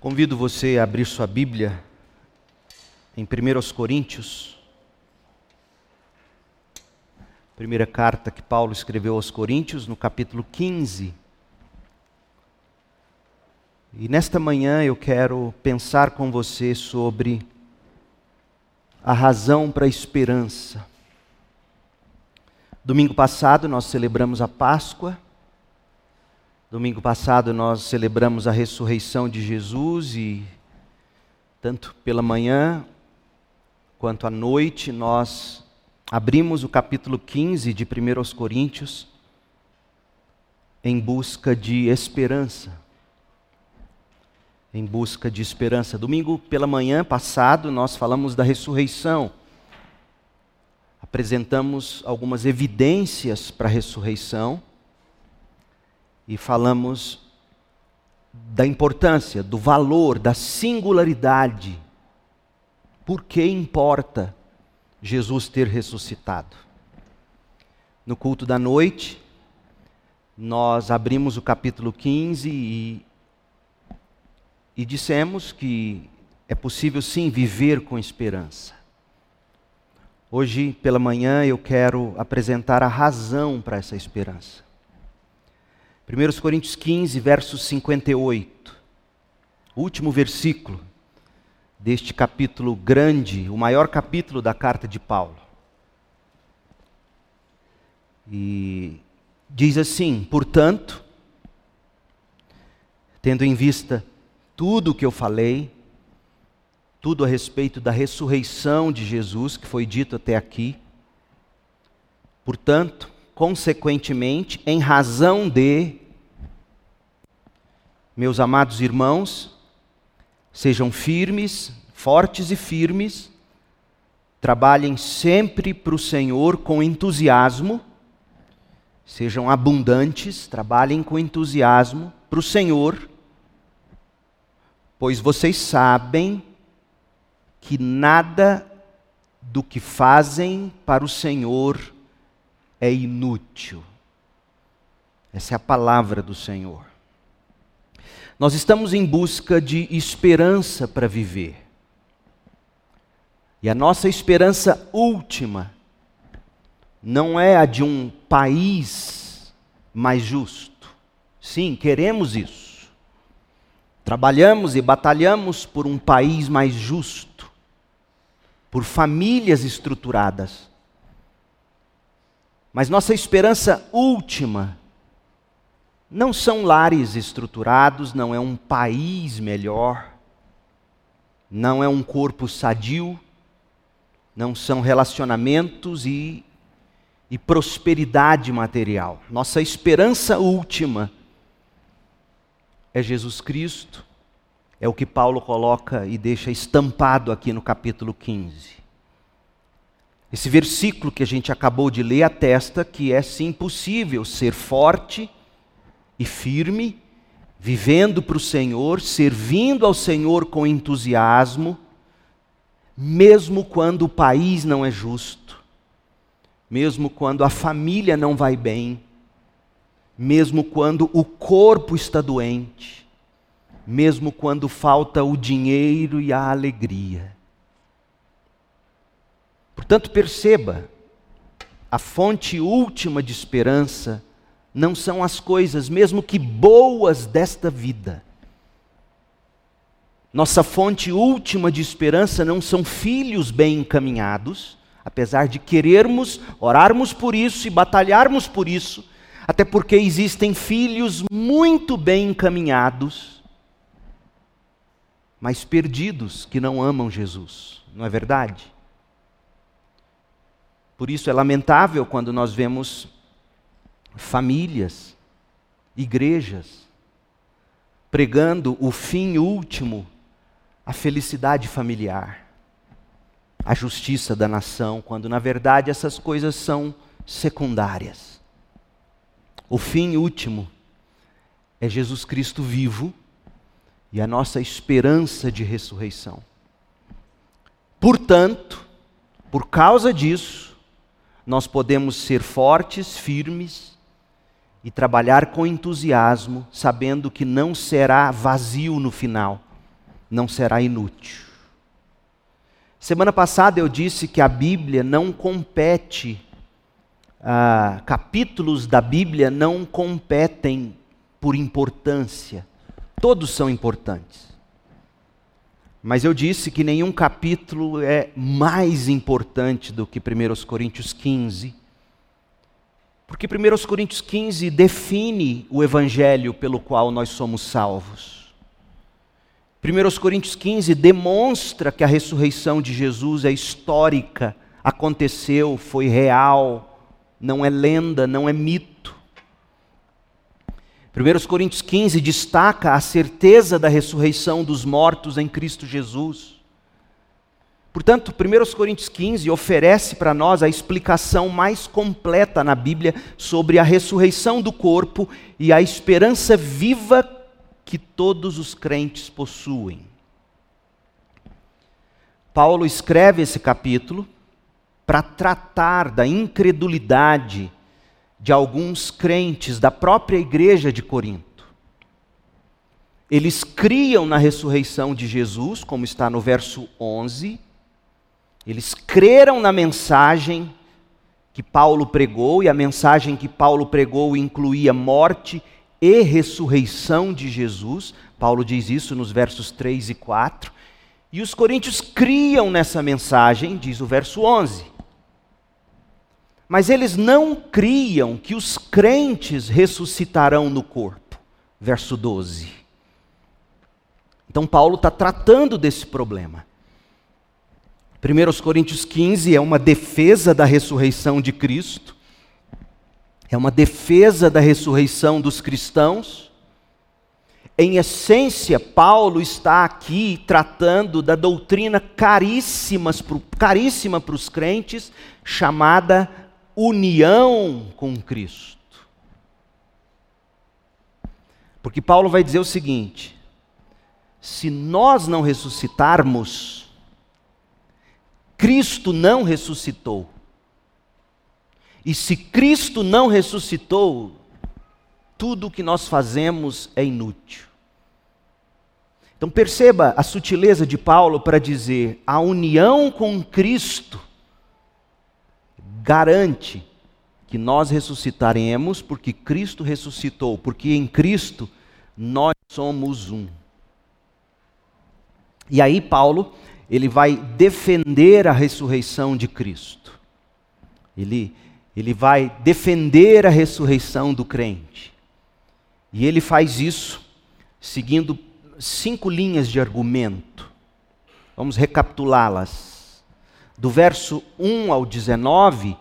Convido você a abrir sua Bíblia em 1 Coríntios, primeira carta que Paulo escreveu aos Coríntios, no capítulo 15. E nesta manhã eu quero pensar com você sobre a razão para a esperança. Domingo passado nós celebramos a Páscoa. Domingo passado nós celebramos a ressurreição de Jesus e tanto pela manhã quanto à noite nós abrimos o capítulo 15 de 1 Coríntios em busca de esperança. Em busca de esperança. Domingo pela manhã passado nós falamos da ressurreição apresentamos algumas evidências para a ressurreição e falamos da importância, do valor, da singularidade. Por que importa Jesus ter ressuscitado? No culto da noite, nós abrimos o capítulo 15 e, e dissemos que é possível sim viver com esperança. Hoje pela manhã eu quero apresentar a razão para essa esperança. 1 Coríntios 15, verso 58. Último versículo deste capítulo grande, o maior capítulo da carta de Paulo. E diz assim: portanto, tendo em vista tudo o que eu falei, tudo a respeito da ressurreição de Jesus, que foi dito até aqui. Portanto, consequentemente, em razão de, meus amados irmãos, sejam firmes, fortes e firmes, trabalhem sempre para o Senhor com entusiasmo, sejam abundantes, trabalhem com entusiasmo para o Senhor, pois vocês sabem que nada do que fazem para o Senhor é inútil. Essa é a palavra do Senhor. Nós estamos em busca de esperança para viver. E a nossa esperança última não é a de um país mais justo. Sim, queremos isso. Trabalhamos e batalhamos por um país mais justo por famílias estruturadas. Mas nossa esperança última não são lares estruturados, não é um país melhor, não é um corpo sadio, não são relacionamentos e, e prosperidade material. Nossa esperança última é Jesus Cristo é o que Paulo coloca e deixa estampado aqui no capítulo 15. Esse versículo que a gente acabou de ler atesta que é sim possível ser forte e firme, vivendo para o Senhor, servindo ao Senhor com entusiasmo, mesmo quando o país não é justo, mesmo quando a família não vai bem, mesmo quando o corpo está doente mesmo quando falta o dinheiro e a alegria. Portanto, perceba, a fonte última de esperança não são as coisas, mesmo que boas, desta vida. Nossa fonte última de esperança não são filhos bem encaminhados, apesar de querermos, orarmos por isso e batalharmos por isso, até porque existem filhos muito bem encaminhados mas perdidos que não amam Jesus, não é verdade? Por isso é lamentável quando nós vemos famílias, igrejas, pregando o fim último, a felicidade familiar, a justiça da nação, quando na verdade essas coisas são secundárias. O fim último é Jesus Cristo vivo e a nossa esperança de ressurreição. Portanto, por causa disso, nós podemos ser fortes, firmes e trabalhar com entusiasmo, sabendo que não será vazio no final, não será inútil. Semana passada eu disse que a Bíblia não compete, ah, capítulos da Bíblia não competem por importância, todos são importantes. Mas eu disse que nenhum capítulo é mais importante do que 1 Coríntios 15, porque 1 Coríntios 15 define o evangelho pelo qual nós somos salvos. 1 Coríntios 15 demonstra que a ressurreição de Jesus é histórica, aconteceu, foi real, não é lenda, não é mito. 1 Coríntios 15 destaca a certeza da ressurreição dos mortos em Cristo Jesus. Portanto, 1 Coríntios 15 oferece para nós a explicação mais completa na Bíblia sobre a ressurreição do corpo e a esperança viva que todos os crentes possuem. Paulo escreve esse capítulo para tratar da incredulidade de alguns crentes da própria igreja de Corinto. Eles criam na ressurreição de Jesus, como está no verso 11. Eles creram na mensagem que Paulo pregou, e a mensagem que Paulo pregou incluía morte e ressurreição de Jesus. Paulo diz isso nos versos 3 e 4. E os coríntios criam nessa mensagem, diz o verso 11. Mas eles não criam que os crentes ressuscitarão no corpo. Verso 12. Então, Paulo está tratando desse problema. 1 Coríntios 15 é uma defesa da ressurreição de Cristo é uma defesa da ressurreição dos cristãos. Em essência, Paulo está aqui tratando da doutrina caríssima para os crentes, chamada união com Cristo. Porque Paulo vai dizer o seguinte: se nós não ressuscitarmos, Cristo não ressuscitou. E se Cristo não ressuscitou, tudo o que nós fazemos é inútil. Então perceba a sutileza de Paulo para dizer: a união com Cristo garante que nós ressuscitaremos, porque Cristo ressuscitou, porque em Cristo nós somos um. E aí Paulo, ele vai defender a ressurreição de Cristo. Ele ele vai defender a ressurreição do crente. E ele faz isso seguindo cinco linhas de argumento. Vamos recapitulá-las. Do verso 1 ao 19,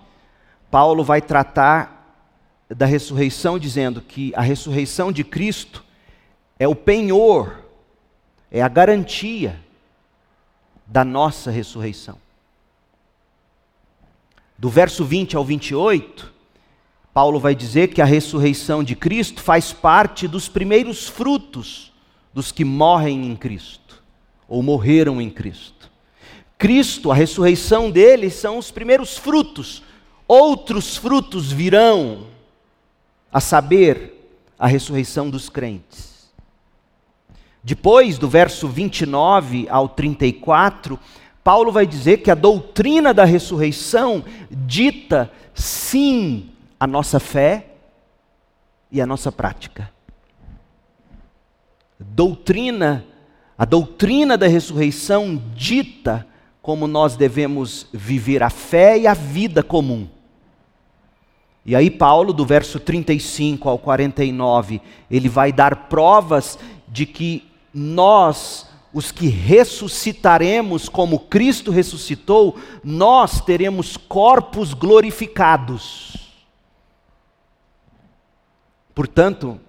Paulo vai tratar da ressurreição, dizendo que a ressurreição de Cristo é o penhor, é a garantia da nossa ressurreição do verso 20 ao 28, Paulo vai dizer que a ressurreição de Cristo faz parte dos primeiros frutos dos que morrem em Cristo, ou morreram em Cristo. Cristo, a ressurreição dele, são os primeiros frutos. Outros frutos virão, a saber, a ressurreição dos crentes. Depois, do verso 29 ao 34, Paulo vai dizer que a doutrina da ressurreição dita sim a nossa fé e a nossa prática. Doutrina, a doutrina da ressurreição dita como nós devemos viver a fé e a vida comum. E aí, Paulo, do verso 35 ao 49, ele vai dar provas de que nós os que ressuscitaremos como Cristo ressuscitou, nós teremos corpos glorificados. Portanto,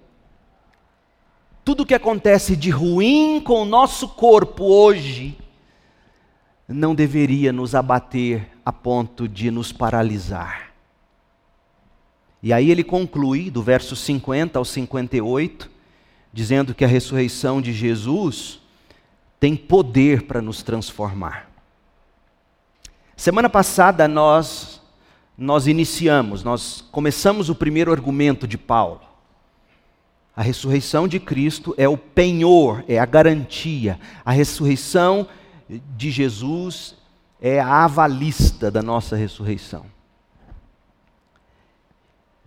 tudo que acontece de ruim com o nosso corpo hoje, não deveria nos abater a ponto de nos paralisar. E aí ele conclui, do verso 50 ao 58, dizendo que a ressurreição de Jesus tem poder para nos transformar. Semana passada nós nós iniciamos, nós começamos o primeiro argumento de Paulo. A ressurreição de Cristo é o penhor, é a garantia. A ressurreição Jesus é a avalista da nossa ressurreição.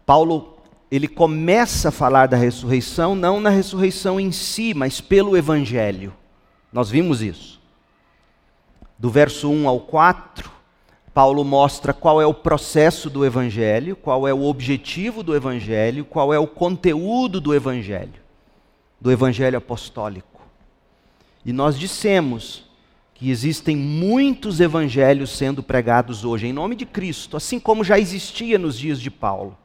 Paulo, ele começa a falar da ressurreição, não na ressurreição em si, mas pelo Evangelho. Nós vimos isso. Do verso 1 ao 4, Paulo mostra qual é o processo do Evangelho, qual é o objetivo do Evangelho, qual é o conteúdo do Evangelho, do Evangelho apostólico. E nós dissemos que existem muitos evangelhos sendo pregados hoje em nome de Cristo, assim como já existia nos dias de Paulo.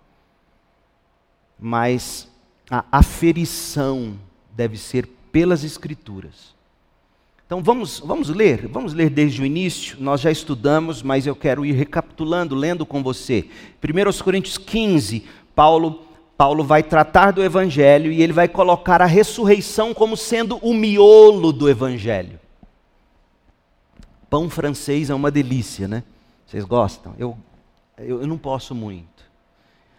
Mas a aferição deve ser pelas Escrituras. Então vamos, vamos ler, vamos ler desde o início. Nós já estudamos, mas eu quero ir recapitulando, lendo com você. 1 Coríntios 15, Paulo, Paulo vai tratar do Evangelho e ele vai colocar a ressurreição como sendo o miolo do Evangelho. Pão francês é uma delícia, né? Vocês gostam? Eu, eu, eu não posso muito.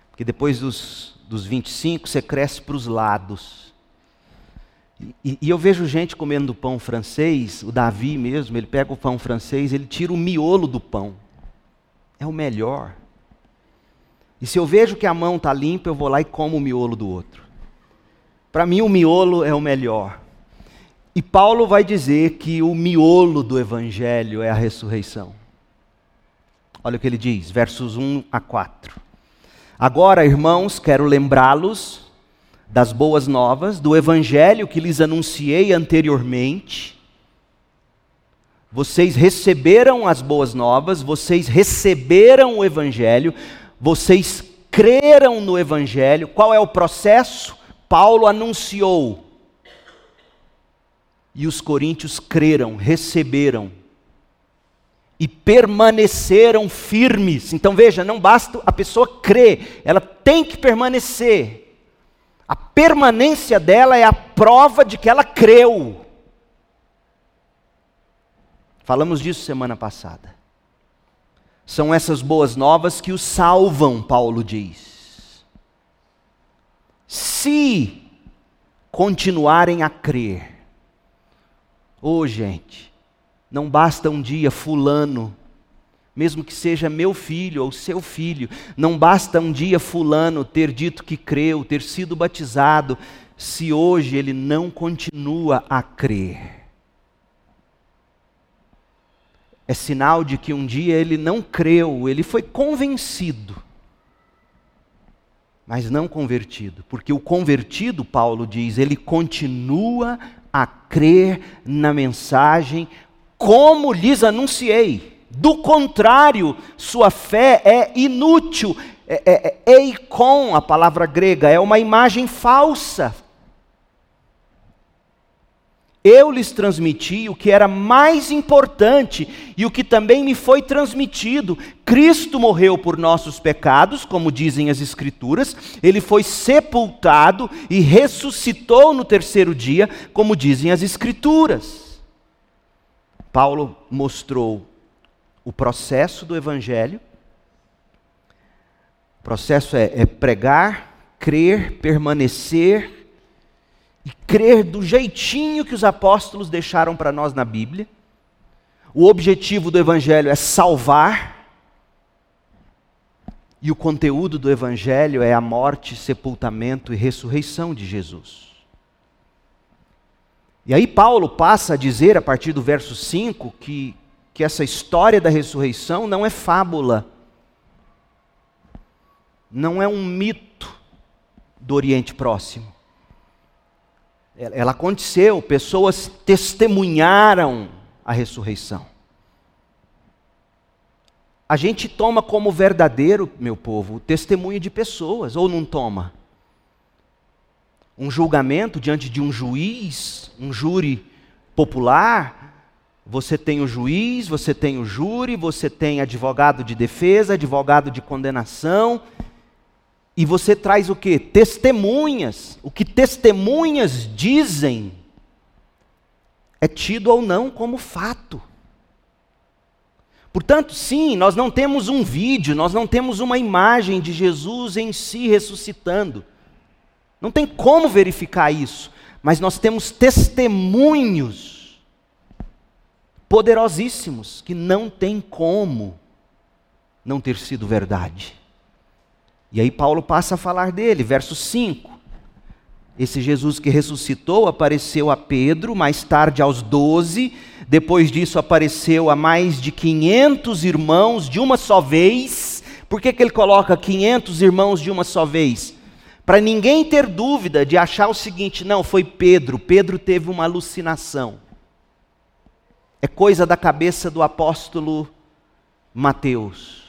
Porque depois dos, dos 25 você cresce para os lados. E, e, eu vejo gente comendo pão francês, o Davi mesmo, ele pega o pão francês, ele tira o miolo do pão. É o melhor. E se eu vejo que a mão está limpa, eu vou lá e como o miolo do outro. Para mim, o miolo é o melhor. E Paulo vai dizer que o miolo do evangelho é a ressurreição. Olha o que ele diz, versos 1 a 4. Agora, irmãos, quero lembrá-los das boas novas, do evangelho que lhes anunciei anteriormente. Vocês receberam as boas novas, vocês receberam o evangelho, vocês creram no evangelho. Qual é o processo? Paulo anunciou. E os coríntios creram, receberam e permaneceram firmes. Então veja, não basta a pessoa crer, ela tem que permanecer. A permanência dela é a prova de que ela creu. Falamos disso semana passada. São essas boas novas que o salvam, Paulo diz. Se continuarem a crer. Ô oh, gente, não basta um dia fulano mesmo que seja meu filho ou seu filho. Não basta um dia Fulano ter dito que creu, ter sido batizado, se hoje ele não continua a crer. É sinal de que um dia ele não creu, ele foi convencido, mas não convertido, porque o convertido, Paulo diz, ele continua a crer na mensagem como lhes anunciei. Do contrário, sua fé é inútil. É, é, é eikon, a palavra grega, é uma imagem falsa. Eu lhes transmiti o que era mais importante e o que também me foi transmitido. Cristo morreu por nossos pecados, como dizem as Escrituras, ele foi sepultado e ressuscitou no terceiro dia, como dizem as Escrituras. Paulo mostrou o processo do Evangelho. O processo é, é pregar, crer, permanecer e crer do jeitinho que os apóstolos deixaram para nós na Bíblia. O objetivo do Evangelho é salvar. E o conteúdo do Evangelho é a morte, sepultamento e ressurreição de Jesus. E aí Paulo passa a dizer, a partir do verso 5, que que essa história da ressurreição não é fábula, não é um mito do Oriente Próximo. Ela aconteceu, pessoas testemunharam a ressurreição. A gente toma como verdadeiro, meu povo, o testemunho de pessoas, ou não toma? Um julgamento diante de um juiz, um júri popular, você tem o juiz, você tem o júri, você tem advogado de defesa, advogado de condenação, e você traz o que? Testemunhas. O que testemunhas dizem é tido ou não como fato. Portanto, sim, nós não temos um vídeo, nós não temos uma imagem de Jesus em si ressuscitando. Não tem como verificar isso, mas nós temos testemunhos poderosíssimos que não tem como não ter sido verdade. E aí Paulo passa a falar dele, verso 5. Esse Jesus que ressuscitou apareceu a Pedro, mais tarde aos doze, depois disso apareceu a mais de 500 irmãos de uma só vez. Por que, que ele coloca 500 irmãos de uma só vez? Para ninguém ter dúvida de achar o seguinte: não, foi Pedro, Pedro teve uma alucinação. É coisa da cabeça do apóstolo Mateus.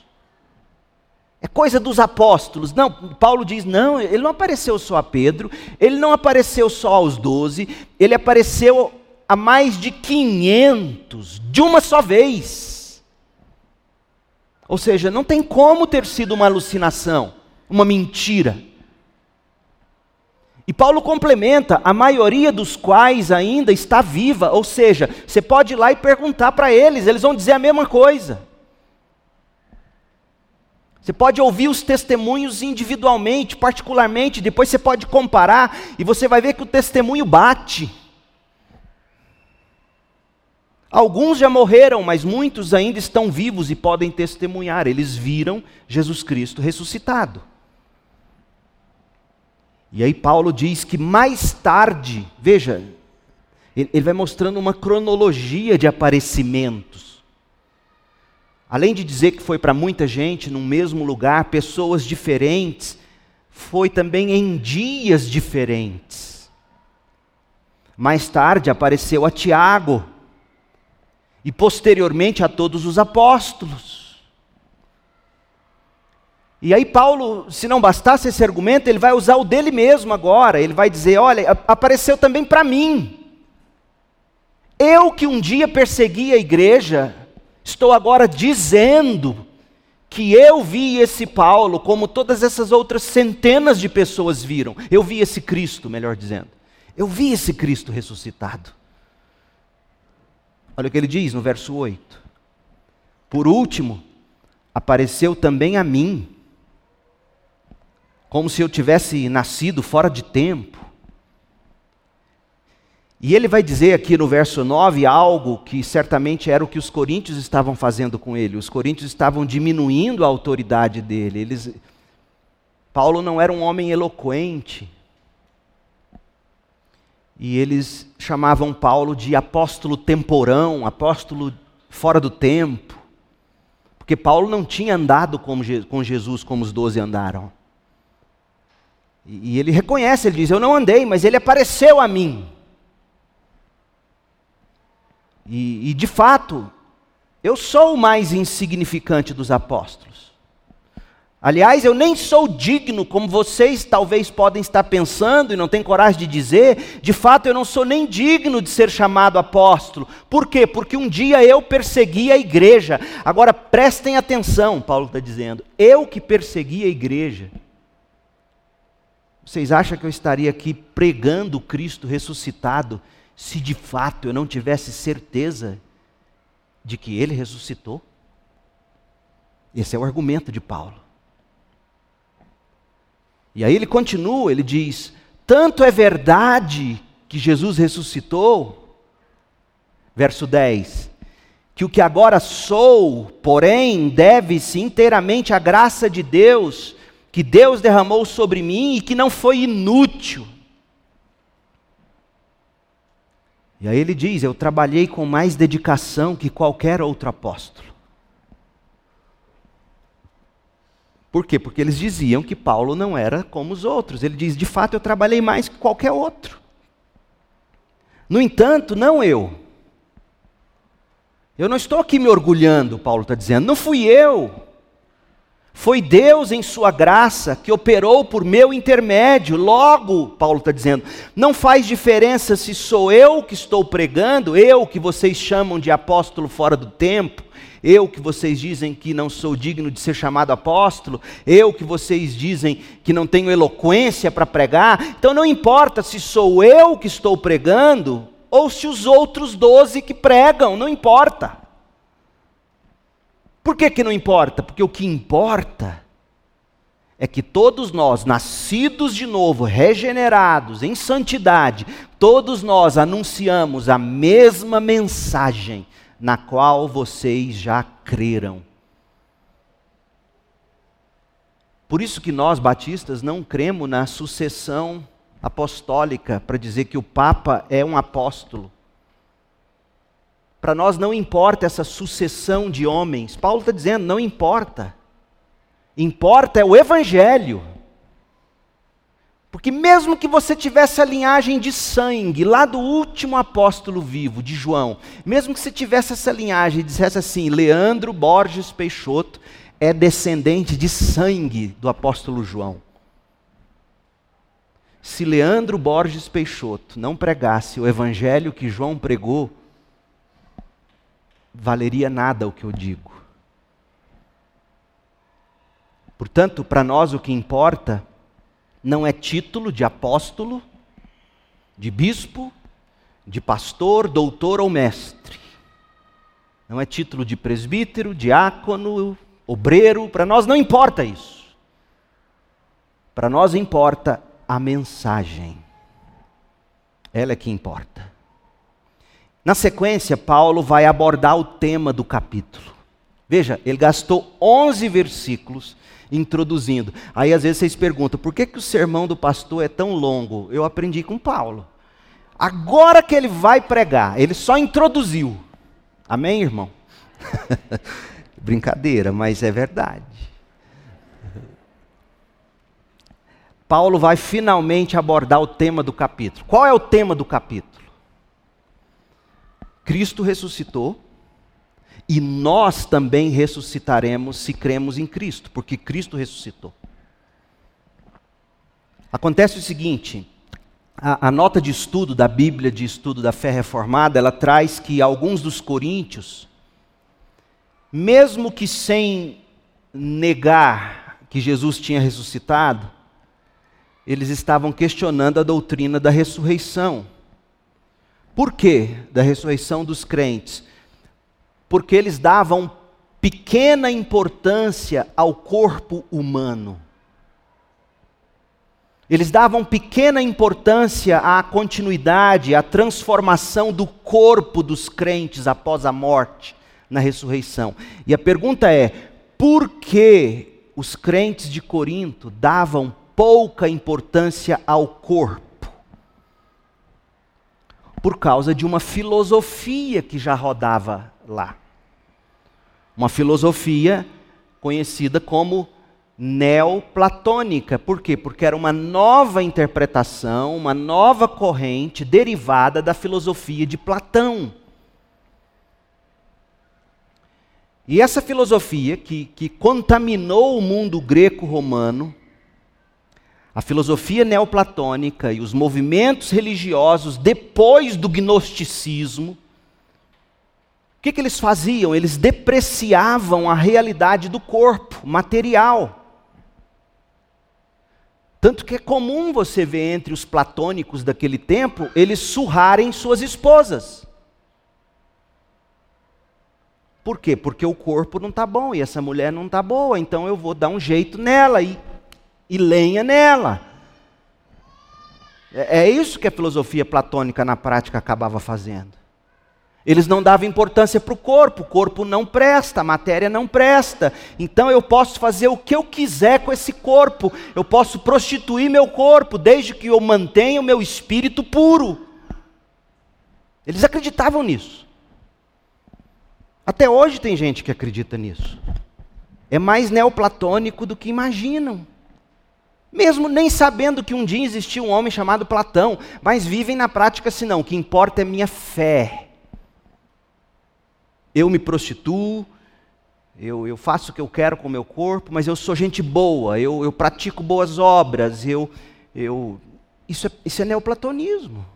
É coisa dos apóstolos. Não, Paulo diz: não, ele não apareceu só a Pedro, ele não apareceu só aos doze, ele apareceu a mais de 500, de uma só vez. Ou seja, não tem como ter sido uma alucinação, uma mentira. E Paulo complementa, a maioria dos quais ainda está viva, ou seja, você pode ir lá e perguntar para eles, eles vão dizer a mesma coisa. Você pode ouvir os testemunhos individualmente, particularmente, depois você pode comparar e você vai ver que o testemunho bate. Alguns já morreram, mas muitos ainda estão vivos e podem testemunhar. Eles viram Jesus Cristo ressuscitado. E aí Paulo diz que mais tarde, veja, ele vai mostrando uma cronologia de aparecimentos. Além de dizer que foi para muita gente num mesmo lugar, pessoas diferentes, foi também em dias diferentes. Mais tarde apareceu a Tiago e posteriormente a todos os apóstolos. E aí, Paulo, se não bastasse esse argumento, ele vai usar o dele mesmo agora. Ele vai dizer: Olha, apareceu também para mim. Eu que um dia persegui a igreja, Estou agora dizendo que eu vi esse Paulo como todas essas outras centenas de pessoas viram. Eu vi esse Cristo, melhor dizendo. Eu vi esse Cristo ressuscitado. Olha o que ele diz no verso 8. Por último, apareceu também a mim, como se eu tivesse nascido fora de tempo e ele vai dizer aqui no verso 9 algo que certamente era o que os coríntios estavam fazendo com ele. Os coríntios estavam diminuindo a autoridade dele. Eles... Paulo não era um homem eloquente. E eles chamavam Paulo de apóstolo temporão, apóstolo fora do tempo. Porque Paulo não tinha andado com Jesus como os doze andaram. E ele reconhece, ele diz: Eu não andei, mas ele apareceu a mim. E, e de fato, eu sou o mais insignificante dos apóstolos. Aliás, eu nem sou digno, como vocês talvez podem estar pensando e não têm coragem de dizer. De fato, eu não sou nem digno de ser chamado apóstolo. Por quê? Porque um dia eu persegui a igreja. Agora prestem atenção, Paulo está dizendo. Eu que persegui a igreja. Vocês acham que eu estaria aqui pregando Cristo ressuscitado se de fato eu não tivesse certeza de que ele ressuscitou? Esse é o argumento de Paulo. E aí ele continua, ele diz: tanto é verdade que Jesus ressuscitou, verso 10, que o que agora sou, porém, deve-se inteiramente à graça de Deus, que Deus derramou sobre mim e que não foi inútil. E aí ele diz: Eu trabalhei com mais dedicação que qualquer outro apóstolo. Por quê? Porque eles diziam que Paulo não era como os outros. Ele diz: De fato, eu trabalhei mais que qualquer outro. No entanto, não eu. Eu não estou aqui me orgulhando, Paulo está dizendo, não fui eu. Foi Deus, em Sua graça, que operou por meu intermédio. Logo, Paulo está dizendo, não faz diferença se sou eu que estou pregando, eu que vocês chamam de apóstolo fora do tempo, eu que vocês dizem que não sou digno de ser chamado apóstolo, eu que vocês dizem que não tenho eloquência para pregar. Então não importa se sou eu que estou pregando ou se os outros doze que pregam, não importa. Por que, que não importa? Porque o que importa é que todos nós, nascidos de novo, regenerados em santidade, todos nós anunciamos a mesma mensagem na qual vocês já creram. Por isso que nós batistas não cremos na sucessão apostólica para dizer que o papa é um apóstolo. Para nós não importa essa sucessão de homens. Paulo está dizendo, não importa. Importa é o evangelho. Porque mesmo que você tivesse a linhagem de sangue lá do último apóstolo vivo, de João, mesmo que você tivesse essa linhagem e dissesse assim, Leandro Borges Peixoto é descendente de sangue do apóstolo João. Se Leandro Borges Peixoto não pregasse o evangelho que João pregou, valeria nada o que eu digo. Portanto, para nós o que importa não é título de apóstolo, de bispo, de pastor, doutor ou mestre. Não é título de presbítero, diácono, obreiro, para nós não importa isso. Para nós importa a mensagem. Ela é que importa. Na sequência, Paulo vai abordar o tema do capítulo. Veja, ele gastou 11 versículos introduzindo. Aí às vezes vocês perguntam, por que, que o sermão do pastor é tão longo? Eu aprendi com Paulo. Agora que ele vai pregar, ele só introduziu. Amém, irmão? Brincadeira, mas é verdade. Paulo vai finalmente abordar o tema do capítulo. Qual é o tema do capítulo? Cristo ressuscitou e nós também ressuscitaremos se cremos em Cristo, porque Cristo ressuscitou. Acontece o seguinte: a, a, nota de estudo da Bíblia, de estudo da fé reformada, ela traz que alguns dos coríntios, mesmo que sem negar que Jesus tinha ressuscitado, eles estavam questionando a doutrina da ressurreição. Por quê? Da ressurreição dos crentes. Porque eles davam pequena importância ao corpo humano. Eles davam pequena importância à continuidade, à transformação do corpo dos crentes após a morte, na ressurreição. E a pergunta é: por que os crentes de Corinto davam pouca importância ao corpo? Por causa de uma filosofia que já rodava lá. Uma filosofia conhecida como neoplatônica. Por quê? Porque era uma nova interpretação, uma nova corrente derivada da filosofia de Platão. E essa filosofia que, que contaminou o mundo greco-romano a filosofia neoplatônica e os movimentos religiosos depois do gnosticismo, o que, que eles faziam? Eles depreciavam a realidade do corpo material. Tanto que é comum você ver entre os platônicos daquele tempo eles surrarem suas esposas. Por quê? Porque o corpo não está bom e essa mulher não está boa, então eu vou dar um jeito nela e e lenha nela. É, é isso que a filosofia platônica na prática acabava fazendo. Eles não davam importância para o corpo, o corpo não presta, a matéria não presta. Então eu posso fazer o que eu quiser com esse corpo, eu posso prostituir meu corpo, desde que eu mantenha o meu espírito puro. Eles acreditavam nisso. Até hoje tem gente que acredita nisso. É mais neoplatônico do que imaginam mesmo nem sabendo que um dia existiu um homem chamado Platão, mas vivem na prática assim, não, o que importa é minha fé. Eu me prostituo, eu, eu faço o que eu quero com o meu corpo, mas eu sou gente boa, eu, eu pratico boas obras, eu, eu... Isso, é, isso é neoplatonismo,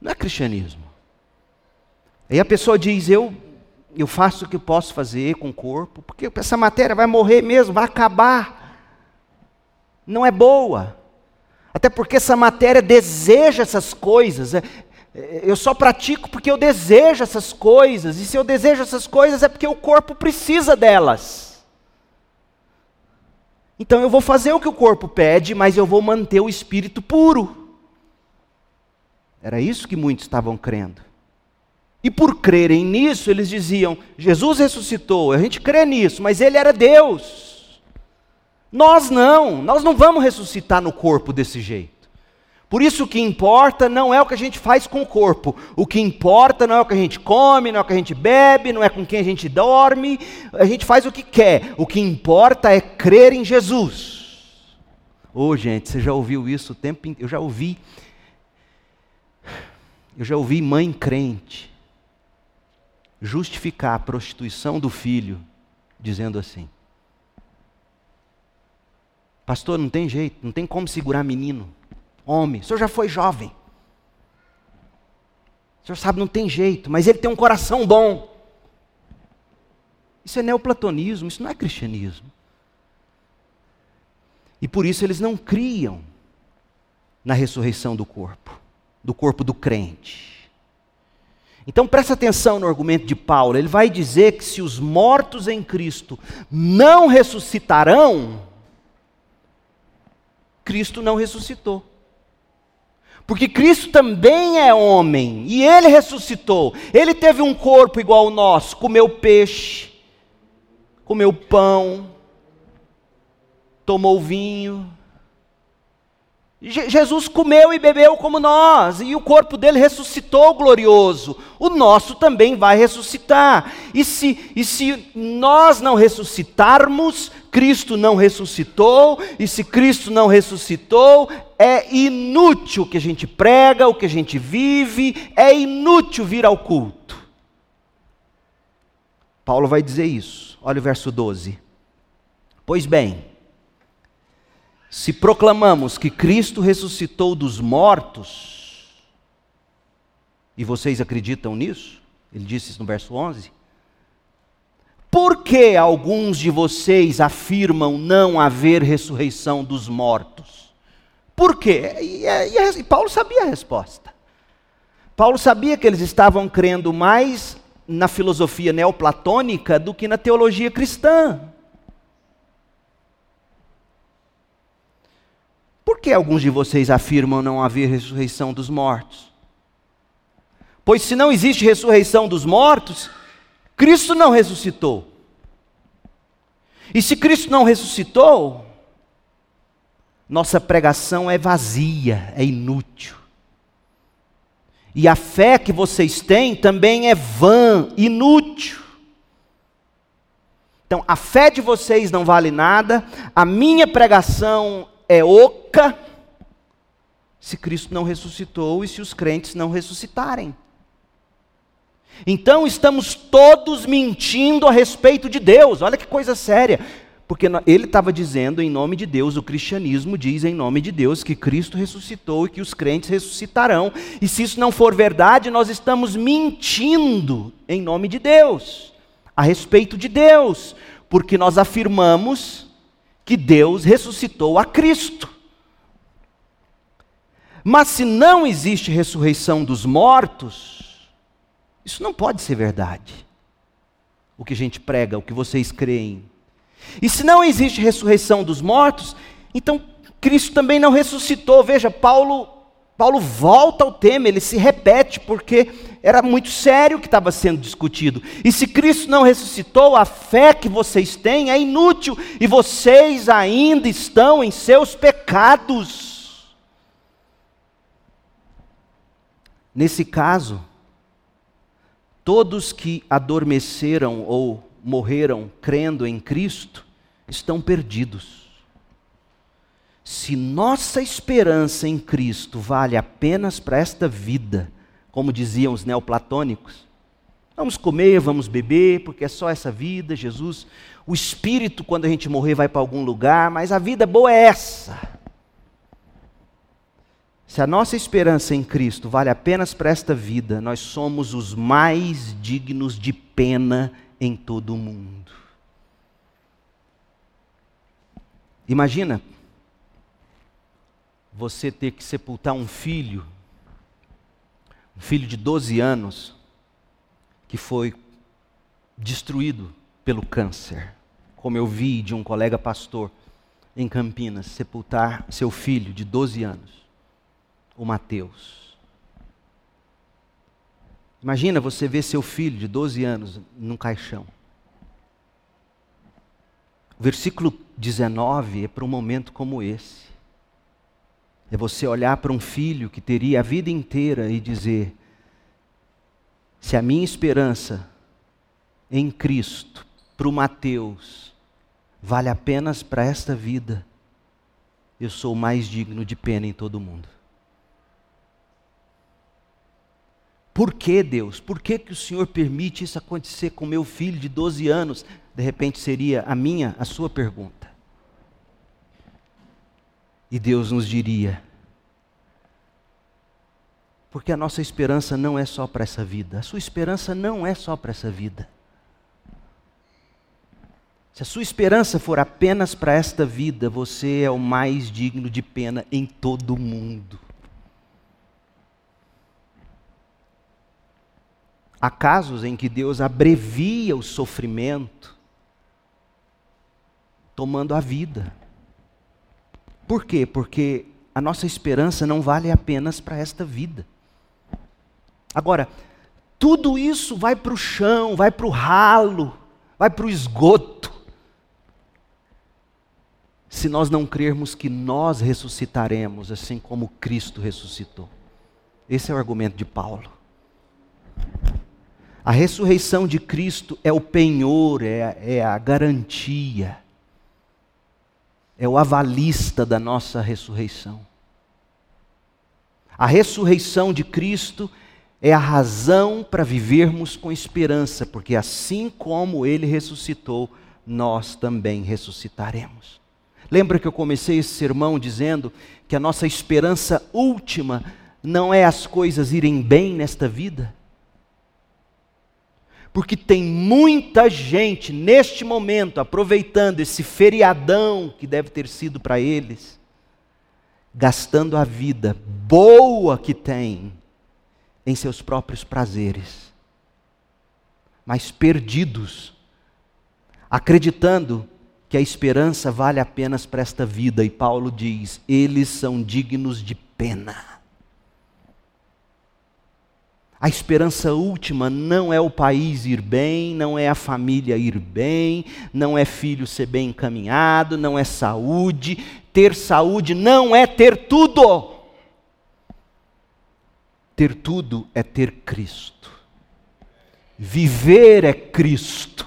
não é cristianismo. Aí a pessoa diz, eu, eu faço o que posso fazer com o corpo, porque essa matéria vai morrer mesmo, vai acabar não é boa. Até porque essa matéria deseja essas coisas. É, é, eu só pratico porque eu desejo essas coisas. E se eu desejo essas coisas é porque o corpo precisa delas. Então eu vou fazer o que o corpo pede, mas eu vou manter o espírito puro. Era isso que muitos estavam crendo. E por crerem nisso, eles diziam: Jesus ressuscitou, a gente crê nisso, mas ele era Deus. Nós não, nós não vamos ressuscitar no corpo desse jeito. Por isso o que importa não é o que a gente faz com o corpo. O que importa não é o que a gente come, não é o que a gente bebe, não é com quem a gente dorme. A gente faz o que quer. O que importa é crer em Jesus. Ô oh, gente, você já ouviu isso o tempo inteiro? Eu já ouvi. Eu já ouvi mãe crente justificar a prostituição do filho dizendo assim: Pastor, não tem jeito, não tem como segurar menino homem. O senhor já foi jovem. O senhor sabe, não tem jeito, mas ele tem um coração bom. Isso é neoplatonismo, isso não é cristianismo. E por isso eles não criam na ressurreição do corpo, do corpo do crente. Então presta atenção no argumento de Paulo. Ele vai dizer que se os mortos em Cristo não ressuscitarão, Cristo não ressuscitou. Porque Cristo também é homem e ele ressuscitou. Ele teve um corpo igual ao nosso, comeu peixe, comeu pão, tomou vinho. Jesus comeu e bebeu como nós, e o corpo dele ressuscitou glorioso. O nosso também vai ressuscitar. E se, e se nós não ressuscitarmos, Cristo não ressuscitou, e se Cristo não ressuscitou, é inútil o que a gente prega, o que a gente vive, é inútil vir ao culto. Paulo vai dizer isso. Olha o verso 12. Pois bem, se proclamamos que Cristo ressuscitou dos mortos, e vocês acreditam nisso? Ele disse isso no verso 11. Por que alguns de vocês afirmam não haver ressurreição dos mortos? Por quê? E, e, e Paulo sabia a resposta. Paulo sabia que eles estavam crendo mais na filosofia neoplatônica do que na teologia cristã. Por que alguns de vocês afirmam não haver ressurreição dos mortos? Pois se não existe ressurreição dos mortos, Cristo não ressuscitou. E se Cristo não ressuscitou, nossa pregação é vazia, é inútil. E a fé que vocês têm também é vã, inútil. Então, a fé de vocês não vale nada, a minha pregação é oca se Cristo não ressuscitou e se os crentes não ressuscitarem. Então estamos todos mentindo a respeito de Deus, olha que coisa séria. Porque ele estava dizendo em nome de Deus, o cristianismo diz em nome de Deus que Cristo ressuscitou e que os crentes ressuscitarão. E se isso não for verdade, nós estamos mentindo em nome de Deus, a respeito de Deus, porque nós afirmamos que Deus ressuscitou a Cristo. Mas se não existe ressurreição dos mortos, isso não pode ser verdade. O que a gente prega, o que vocês creem. E se não existe ressurreição dos mortos, então Cristo também não ressuscitou. Veja, Paulo Paulo volta ao tema, ele se repete, porque era muito sério o que estava sendo discutido. E se Cristo não ressuscitou, a fé que vocês têm é inútil, e vocês ainda estão em seus pecados. Nesse caso, todos que adormeceram ou morreram crendo em Cristo estão perdidos. Se nossa esperança em Cristo vale apenas para esta vida, como diziam os neoplatônicos, vamos comer, vamos beber, porque é só essa vida, Jesus. O espírito, quando a gente morrer, vai para algum lugar, mas a vida boa é essa. Se a nossa esperança em Cristo vale apenas para esta vida, nós somos os mais dignos de pena em todo o mundo. Imagina você ter que sepultar um filho, um filho de 12 anos, que foi destruído pelo câncer, como eu vi de um colega pastor. em Campinas sepultar seu filho de 12 anos, o Mateus. Imagina você ver seu filho de 12 anos num caixão. O versículo 19 é para um momento como esse. É você olhar para um filho que teria a vida inteira e dizer: se a minha esperança em Cristo, para o Mateus, vale apenas para esta vida, eu sou mais digno de pena em todo mundo. Por que, Deus? Por que, que o Senhor permite isso acontecer com meu filho de 12 anos? De repente seria a minha, a sua pergunta. E Deus nos diria: porque a nossa esperança não é só para essa vida, a sua esperança não é só para essa vida. Se a sua esperança for apenas para esta vida, você é o mais digno de pena em todo o mundo. Há casos em que Deus abrevia o sofrimento, tomando a vida. Por quê? Porque a nossa esperança não vale apenas para esta vida. Agora, tudo isso vai para o chão, vai para o ralo, vai para o esgoto. Se nós não crermos que nós ressuscitaremos assim como Cristo ressuscitou. Esse é o argumento de Paulo. A ressurreição de Cristo é o penhor, é, é a garantia, é o avalista da nossa ressurreição. A ressurreição de Cristo é a razão para vivermos com esperança, porque assim como ele ressuscitou, nós também ressuscitaremos. Lembra que eu comecei esse sermão dizendo que a nossa esperança última não é as coisas irem bem nesta vida? Porque tem muita gente neste momento aproveitando esse feriadão que deve ter sido para eles, gastando a vida boa que tem em seus próprios prazeres, mas perdidos, acreditando que a esperança vale apenas para esta vida, e Paulo diz: eles são dignos de pena. A esperança última não é o país ir bem, não é a família ir bem, não é filho ser bem encaminhado, não é saúde. Ter saúde não é ter tudo. Ter tudo é ter Cristo. Viver é Cristo.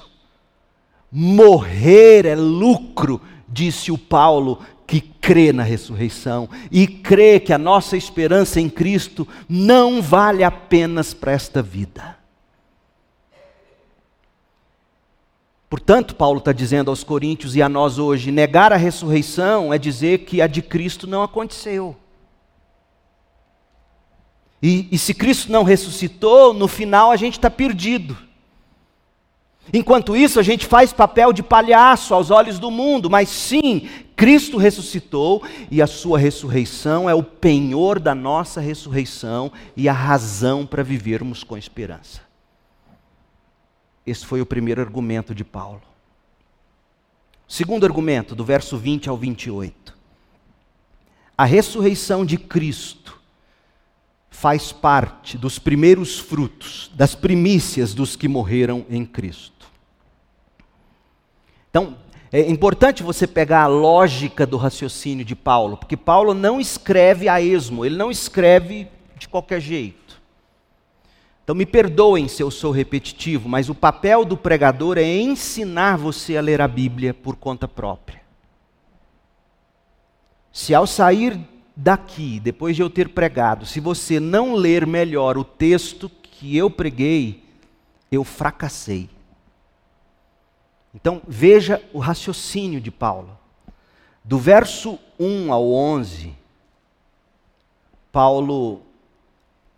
Morrer é lucro, disse o Paulo, que crê na ressurreição e crê que a nossa esperança em Cristo não vale apenas para esta vida. Portanto, Paulo está dizendo aos Coríntios e a nós hoje: negar a ressurreição é dizer que a de Cristo não aconteceu. E, e se Cristo não ressuscitou, no final a gente está perdido. Enquanto isso, a gente faz papel de palhaço aos olhos do mundo, mas sim, Cristo ressuscitou e a sua ressurreição é o penhor da nossa ressurreição e a razão para vivermos com esperança. Esse foi o primeiro argumento de Paulo. Segundo argumento, do verso 20 ao 28. A ressurreição de Cristo faz parte dos primeiros frutos, das primícias dos que morreram em Cristo. Então, é importante você pegar a lógica do raciocínio de Paulo, porque Paulo não escreve a esmo, ele não escreve de qualquer jeito. Então me perdoem se eu sou repetitivo, mas o papel do pregador é ensinar você a ler a Bíblia por conta própria. Se ao sair daqui, depois de eu ter pregado, se você não ler melhor o texto que eu preguei, eu fracassei. Então veja o raciocínio de Paulo. Do verso 1 ao 11, Paulo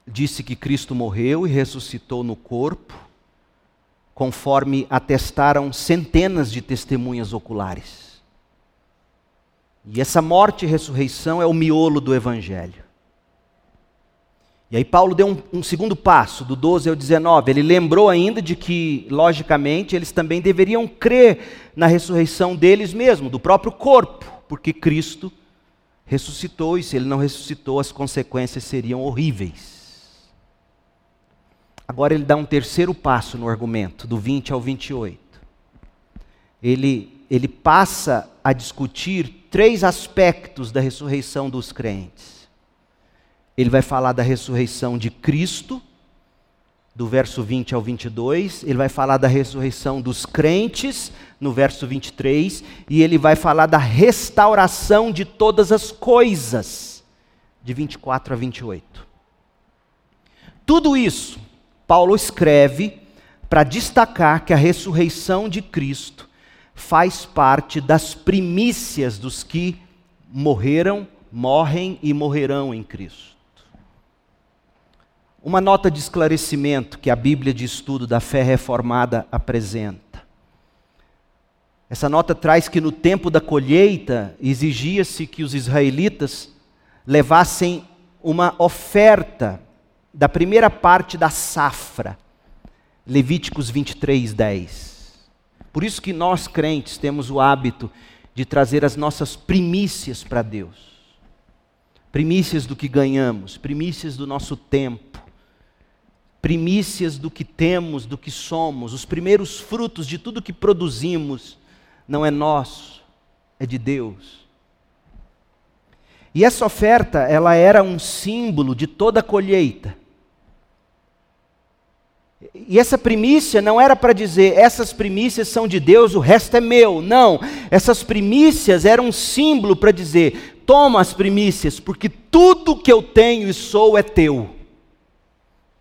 disse que Cristo morreu e ressuscitou no corpo, conforme atestaram centenas de testemunhas oculares. E essa morte e ressurreição é o miolo do Evangelho. E aí Paulo deu um, um, segundo passo, do 12 ao 19. Ele lembrou ainda de que, logicamente, eles também deveriam crer na ressurreição deles mesmos, do próprio corpo, porque Cristo ressuscitou e se ele não ressuscitou, as consequências seriam horríveis. Agora ele dá um terceiro passo no argumento, do 20 ao 28. Ele, ele passa a discutir três aspectos da ressurreição dos crentes. Ele vai falar da ressurreição de Cristo, do verso 20 ao 22, ele vai falar da ressurreição dos crentes, no verso 23, e ele vai falar da restauração de todas as coisas, de 24 a 28. Tudo isso, Paulo escreve para destacar que a ressurreição de Cristo faz parte das primícias dos que morreram, morrem e morrerão em Cristo. Uma nota de esclarecimento que a Bíblia de Estudo da Fé Reformada apresenta. Essa nota traz que no tempo da colheita exigia-se que os israelitas levassem uma oferta da primeira parte da safra. Levíticos 23, 10. Por isso que nós crentes temos o hábito de trazer as nossas primícias para Deus. Primícias do que ganhamos, primícias do nosso tempo primícias do que temos, do que somos, os primeiros frutos de tudo que produzimos, não é nosso, é de Deus. E essa oferta, ela era um símbolo de toda a colheita. E essa primícia não era para dizer, essas primícias são de Deus, o resto é meu. Não, essas primícias eram um símbolo para dizer, toma as primícias, porque tudo que eu tenho e sou é teu.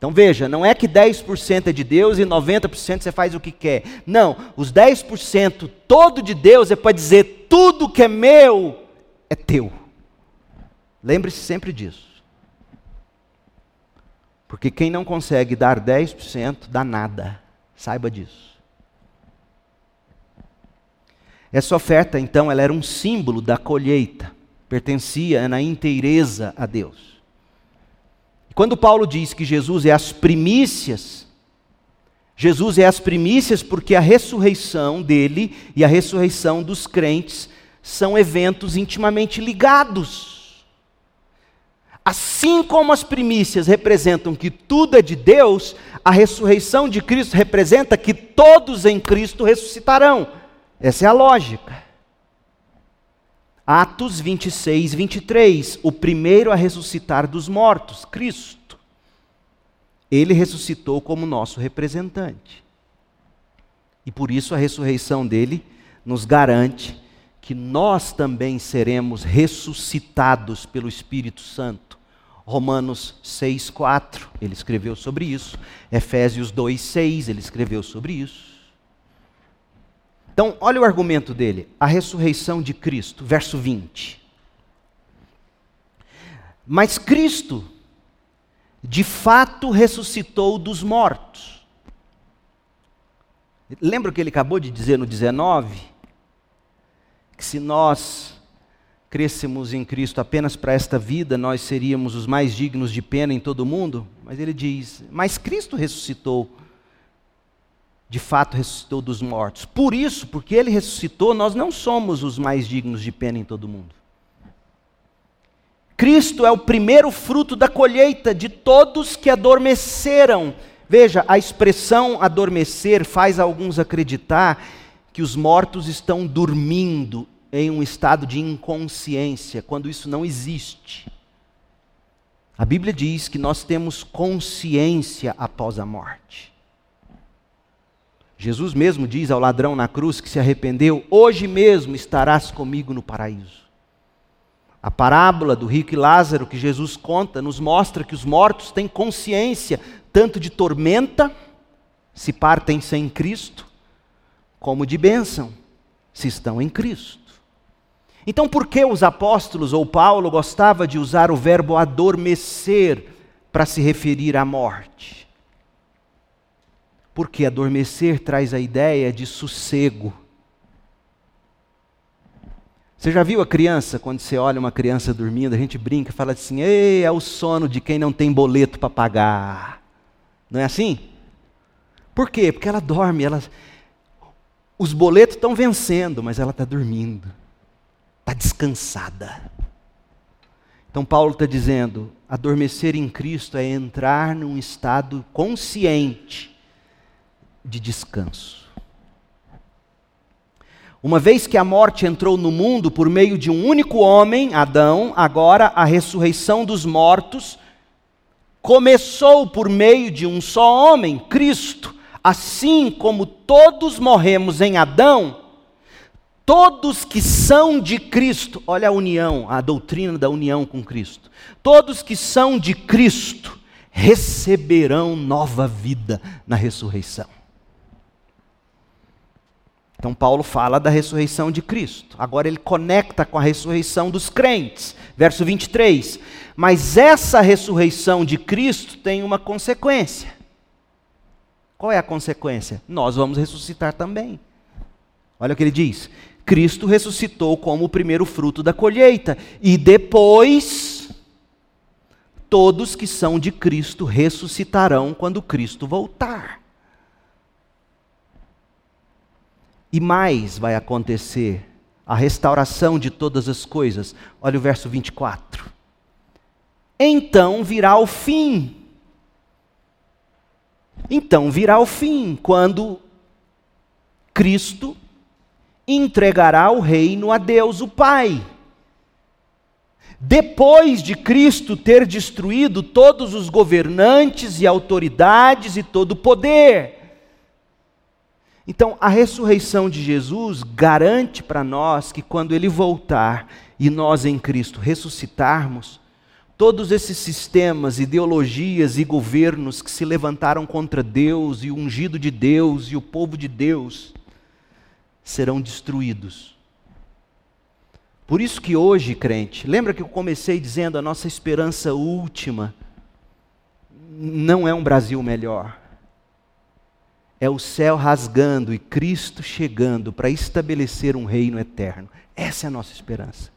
Então veja, não é que 10% é de Deus e 90% você faz o que quer. Não, os 10% todo de Deus é para dizer tudo que é meu é teu. Lembre-se sempre disso. Porque quem não consegue dar 10% dá nada. Saiba disso. Essa oferta, então, ela era um símbolo da colheita. Pertencia na inteireza a Deus. Quando Paulo diz que Jesus é as primícias, Jesus é as primícias porque a ressurreição dele e a ressurreição dos crentes são eventos intimamente ligados. Assim como as primícias representam que tudo é de Deus, a ressurreição de Cristo representa que todos em Cristo ressuscitarão. Essa é a lógica. Atos 26, 23. O primeiro a ressuscitar dos mortos, Cristo. Ele ressuscitou como nosso representante. E por isso a ressurreição dele nos garante que nós também seremos ressuscitados pelo Espírito Santo. Romanos 6, 4, ele escreveu sobre isso. Efésios 2, 6, ele escreveu sobre isso. Então, olha o argumento dele, a ressurreição de Cristo, verso 20. Mas Cristo, de fato, ressuscitou dos mortos. Lembra o que ele acabou de dizer no 19? Que se nós crêssemos em Cristo apenas para esta vida, nós seríamos os mais dignos de pena em todo o mundo? Mas ele diz: Mas Cristo ressuscitou de fato ressuscitou dos mortos. Por isso, porque ele ressuscitou, nós não somos os mais dignos de pena em todo o mundo. Cristo é o primeiro fruto da colheita de todos que adormeceram. Veja, a expressão adormecer faz alguns acreditar que os mortos estão dormindo em um estado de inconsciência, quando isso não existe. A Bíblia diz que nós temos consciência após a morte. Jesus mesmo diz ao ladrão na cruz que se arrependeu: Hoje mesmo estarás comigo no paraíso. A parábola do rico e Lázaro que Jesus conta nos mostra que os mortos têm consciência tanto de tormenta, se partem sem Cristo, como de bênção, se estão em Cristo. Então, por que os apóstolos ou Paulo gostava de usar o verbo adormecer para se referir à morte? Porque adormecer traz a ideia de sossego. Você já viu a criança, quando você olha uma criança dormindo, a gente brinca e fala assim: Ei, é o sono de quem não tem boleto para pagar. Não é assim? Por quê? Porque ela dorme, ela... os boletos estão vencendo, mas ela está dormindo. está descansada. Então, Paulo está dizendo: adormecer em Cristo é entrar num estado consciente de descanso. Uma vez que a morte entrou no mundo por meio de um único homem, Adão, agora a ressurreição dos mortos começou por meio de um só homem, Cristo. Assim como todos morremos em Adão, todos que são de Cristo, olha a união, a doutrina da união com Cristo. Todos que são de Cristo receberão nova vida na ressurreição. Então, Paulo fala da ressurreição de Cristo. Agora, ele conecta com a ressurreição dos crentes. Verso 23. Mas essa ressurreição de Cristo tem uma consequência. Qual é a consequência? Nós vamos ressuscitar também. Olha o que ele diz: Cristo ressuscitou como o primeiro fruto da colheita, e depois todos que são de Cristo ressuscitarão quando Cristo voltar. E mais vai acontecer a restauração de todas as coisas. Olha o verso 24. Então virá o fim. Então virá o fim, quando Cristo entregará o reino a Deus, o Pai. Depois de Cristo ter destruído todos os governantes e autoridades e todo o poder, então, a ressurreição de Jesus garante para nós que quando ele voltar e nós em Cristo ressuscitarmos, todos esses sistemas, ideologias e governos que se levantaram contra Deus e o ungido de Deus e o povo de Deus serão destruídos. Por isso que hoje, crente, lembra que eu comecei dizendo a nossa esperança última não é um Brasil melhor é o céu rasgando e Cristo chegando para estabelecer um reino eterno. Essa é a nossa esperança.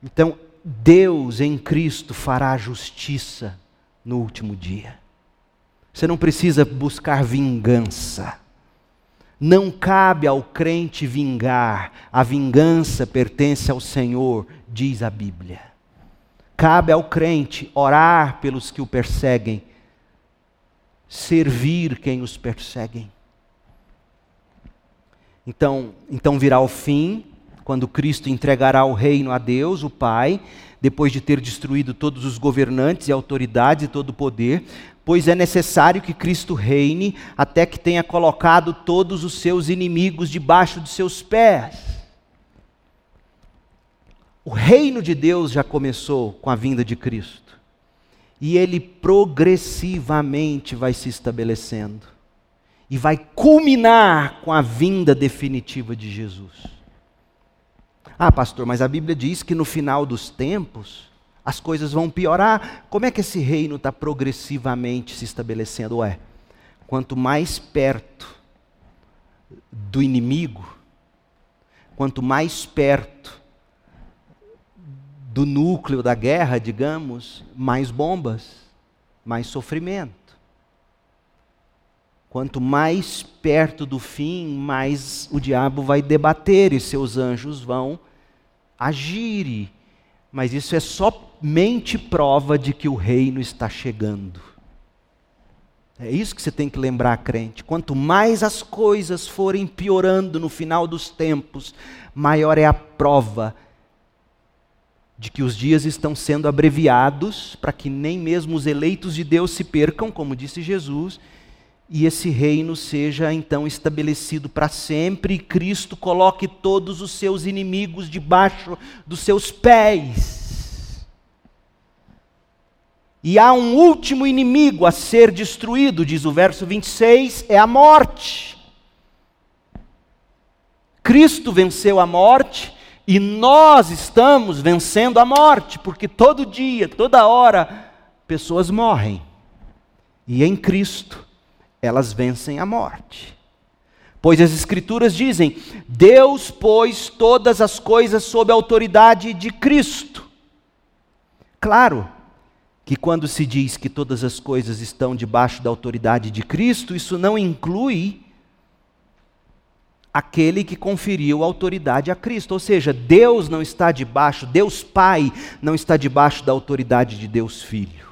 Então, Deus em Cristo fará justiça no último dia. Você não precisa buscar vingança. Não cabe ao crente vingar, a vingança pertence ao Senhor, diz a Bíblia. Cabe ao crente orar pelos que o perseguem servir quem os perseguem. Então, então virá o fim, quando Cristo entregará o reino a Deus, o Pai, depois de ter destruído todos os governantes e autoridades e todo o poder, pois é necessário que Cristo reine até que tenha colocado todos os seus inimigos debaixo de seus pés. O reino de Deus já começou com a vinda de Cristo e ele progressivamente vai se estabelecendo e vai culminar com a vinda definitiva de Jesus. Ah, pastor, mas a Bíblia diz que no final dos tempos as coisas vão piorar. Como é que esse reino está progressivamente se estabelecendo? Ué, quanto mais perto do inimigo, quanto mais perto do núcleo da guerra, digamos, mais bombas, mais sofrimento. Quanto mais perto do fim, mais o diabo vai debater e seus anjos vão agir. Mas isso é somente prova de que o reino está chegando. É isso que você tem que lembrar, crente. Quanto mais as coisas forem piorando no final dos tempos, maior é a prova de que os dias estão sendo abreviados para que nem mesmo os eleitos de Deus se percam, como disse Jesus, e esse reino seja então estabelecido para sempre e Cristo coloque todos os seus inimigos debaixo dos seus pés. E há um último inimigo a ser destruído, diz o verso 26, é a morte. Cristo venceu a morte e nós estamos vencendo a morte, porque todo dia, toda hora, pessoas morrem. E em Cristo, elas vencem a morte. Pois as Escrituras dizem: Deus pôs todas as coisas sob a autoridade de Cristo. Claro que quando se diz que todas as coisas estão debaixo da autoridade de Cristo, isso não inclui aquele que conferiu autoridade a Cristo. Ou seja, Deus não está debaixo, Deus Pai não está debaixo da autoridade de Deus Filho.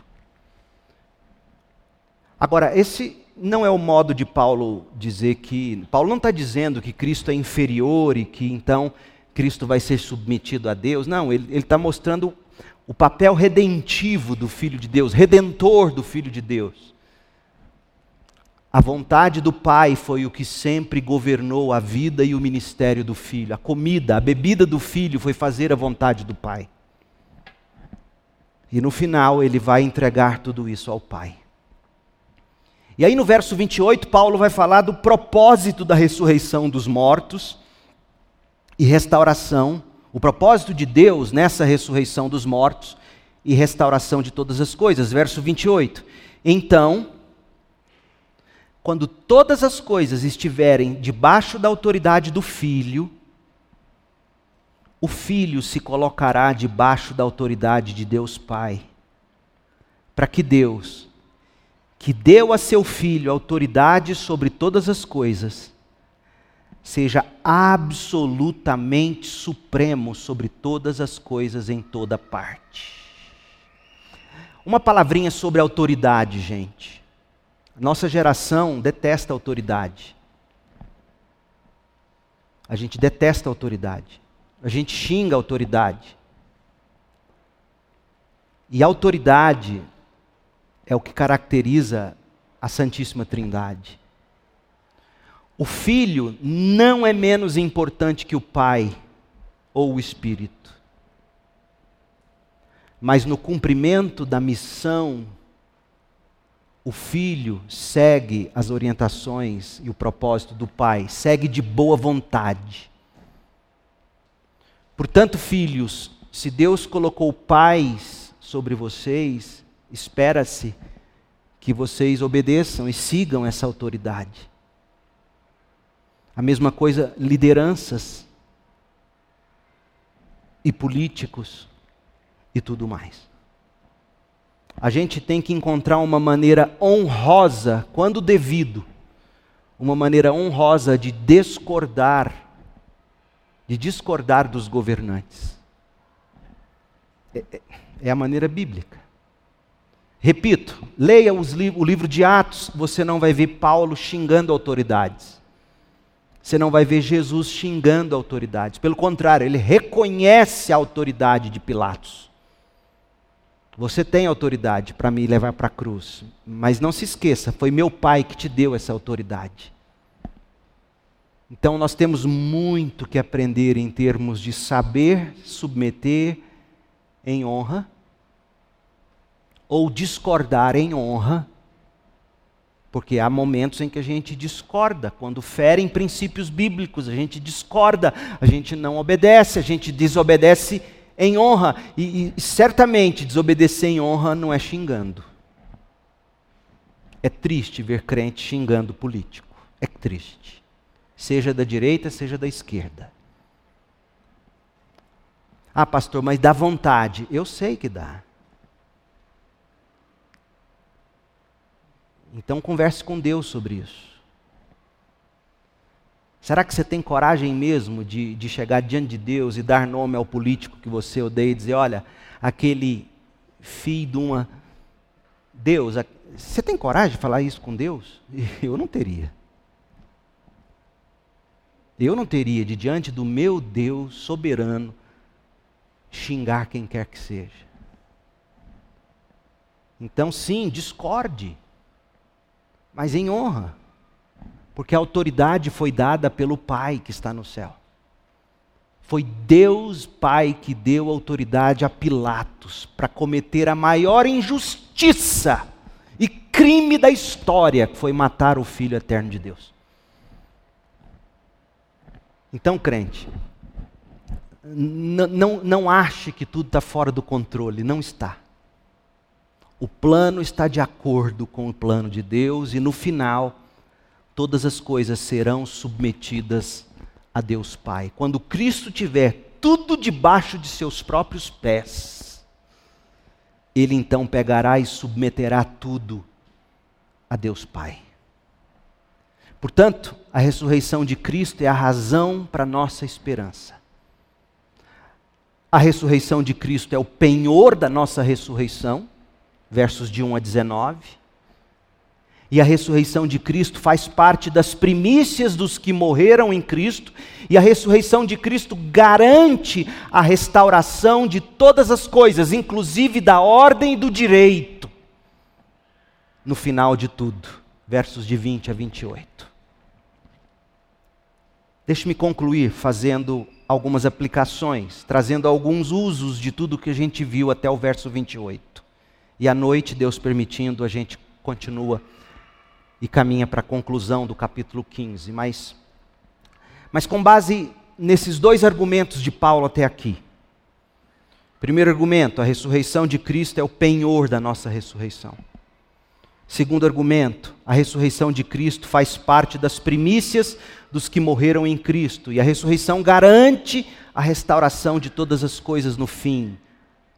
Agora, esse não é o modo de Paulo dizer que. Paulo não está dizendo que Cristo é inferior e que então Cristo vai ser submetido a Deus. Não, ele está mostrando o papel redentivo do Filho de Deus, redentor do Filho de Deus. A vontade do Pai foi o que sempre governou a vida e o ministério do Filho. A comida, a bebida do Filho foi fazer a vontade do Pai. E no final ele vai entregar tudo isso ao Pai. E aí no verso 28, Paulo vai falar do propósito da ressurreição dos mortos e restauração, o propósito de Deus nessa ressurreição dos mortos e restauração de todas as coisas. Verso 28. Então, quando todas as coisas estiverem debaixo da autoridade do Filho, o Filho se colocará debaixo da autoridade de Deus Pai, para que Deus que deu a seu filho autoridade sobre todas as coisas, seja absolutamente supremo sobre todas as coisas em toda parte. Uma palavrinha sobre autoridade, gente. Nossa geração detesta autoridade. A gente detesta autoridade. A gente xinga a autoridade. E autoridade é o que caracteriza a Santíssima Trindade. O Filho não é menos importante que o Pai ou o Espírito. Mas no cumprimento da missão, o filho segue as orientações e o propósito do pai, segue de boa vontade. Portanto, filhos, se Deus colocou pais sobre vocês, espera-se que vocês obedeçam e sigam essa autoridade. A mesma coisa, lideranças e políticos e tudo mais. A gente tem que encontrar uma maneira honrosa, quando devido, uma maneira honrosa de discordar, de discordar dos governantes. É, é, é a maneira bíblica. Repito, leia li o livro de Atos, você não vai ver Paulo xingando autoridades. Você não vai ver Jesus xingando autoridades. Pelo contrário, ele reconhece a autoridade de Pilatos. Você tem autoridade para me levar para a cruz, mas não se esqueça, foi meu pai que te deu essa autoridade. Então nós temos muito que aprender em termos de saber submeter em honra ou discordar em honra, porque há momentos em que a gente discorda, quando ferem princípios bíblicos, a gente discorda, a gente não obedece, a gente desobedece em honra. E, e certamente desobedecer em honra não é xingando. É triste ver crente xingando político. É triste. Seja da direita, seja da esquerda. Ah, pastor, mas dá vontade. Eu sei que dá. Então converse com Deus sobre isso. Será que você tem coragem mesmo de, de chegar diante de Deus e dar nome ao político que você odeia e dizer: olha, aquele filho de uma. Deus, você tem coragem de falar isso com Deus? Eu não teria. Eu não teria de diante do meu Deus soberano xingar quem quer que seja. Então, sim, discorde mas em honra, porque a autoridade foi dada pelo Pai que está no céu. Foi Deus Pai que deu autoridade a Pilatos para cometer a maior injustiça e crime da história, que foi matar o Filho eterno de Deus. Então, crente, não, não ache que tudo está fora do controle, não está. O plano está de acordo com o plano de Deus e no final todas as coisas serão submetidas a Deus Pai. Quando Cristo tiver tudo debaixo de seus próprios pés, ele então pegará e submeterá tudo a Deus Pai. Portanto, a ressurreição de Cristo é a razão para nossa esperança. A ressurreição de Cristo é o penhor da nossa ressurreição, versos de 1 a 19. E a ressurreição de Cristo faz parte das primícias dos que morreram em Cristo, e a ressurreição de Cristo garante a restauração de todas as coisas, inclusive da ordem e do direito, no final de tudo. Versos de 20 a 28. Deixe-me concluir fazendo algumas aplicações, trazendo alguns usos de tudo que a gente viu até o verso 28. E à noite, Deus permitindo, a gente continua e caminha para a conclusão do capítulo 15. Mas, mas com base nesses dois argumentos de Paulo até aqui. Primeiro argumento, a ressurreição de Cristo é o penhor da nossa ressurreição. Segundo argumento, a ressurreição de Cristo faz parte das primícias dos que morreram em Cristo, e a ressurreição garante a restauração de todas as coisas no fim,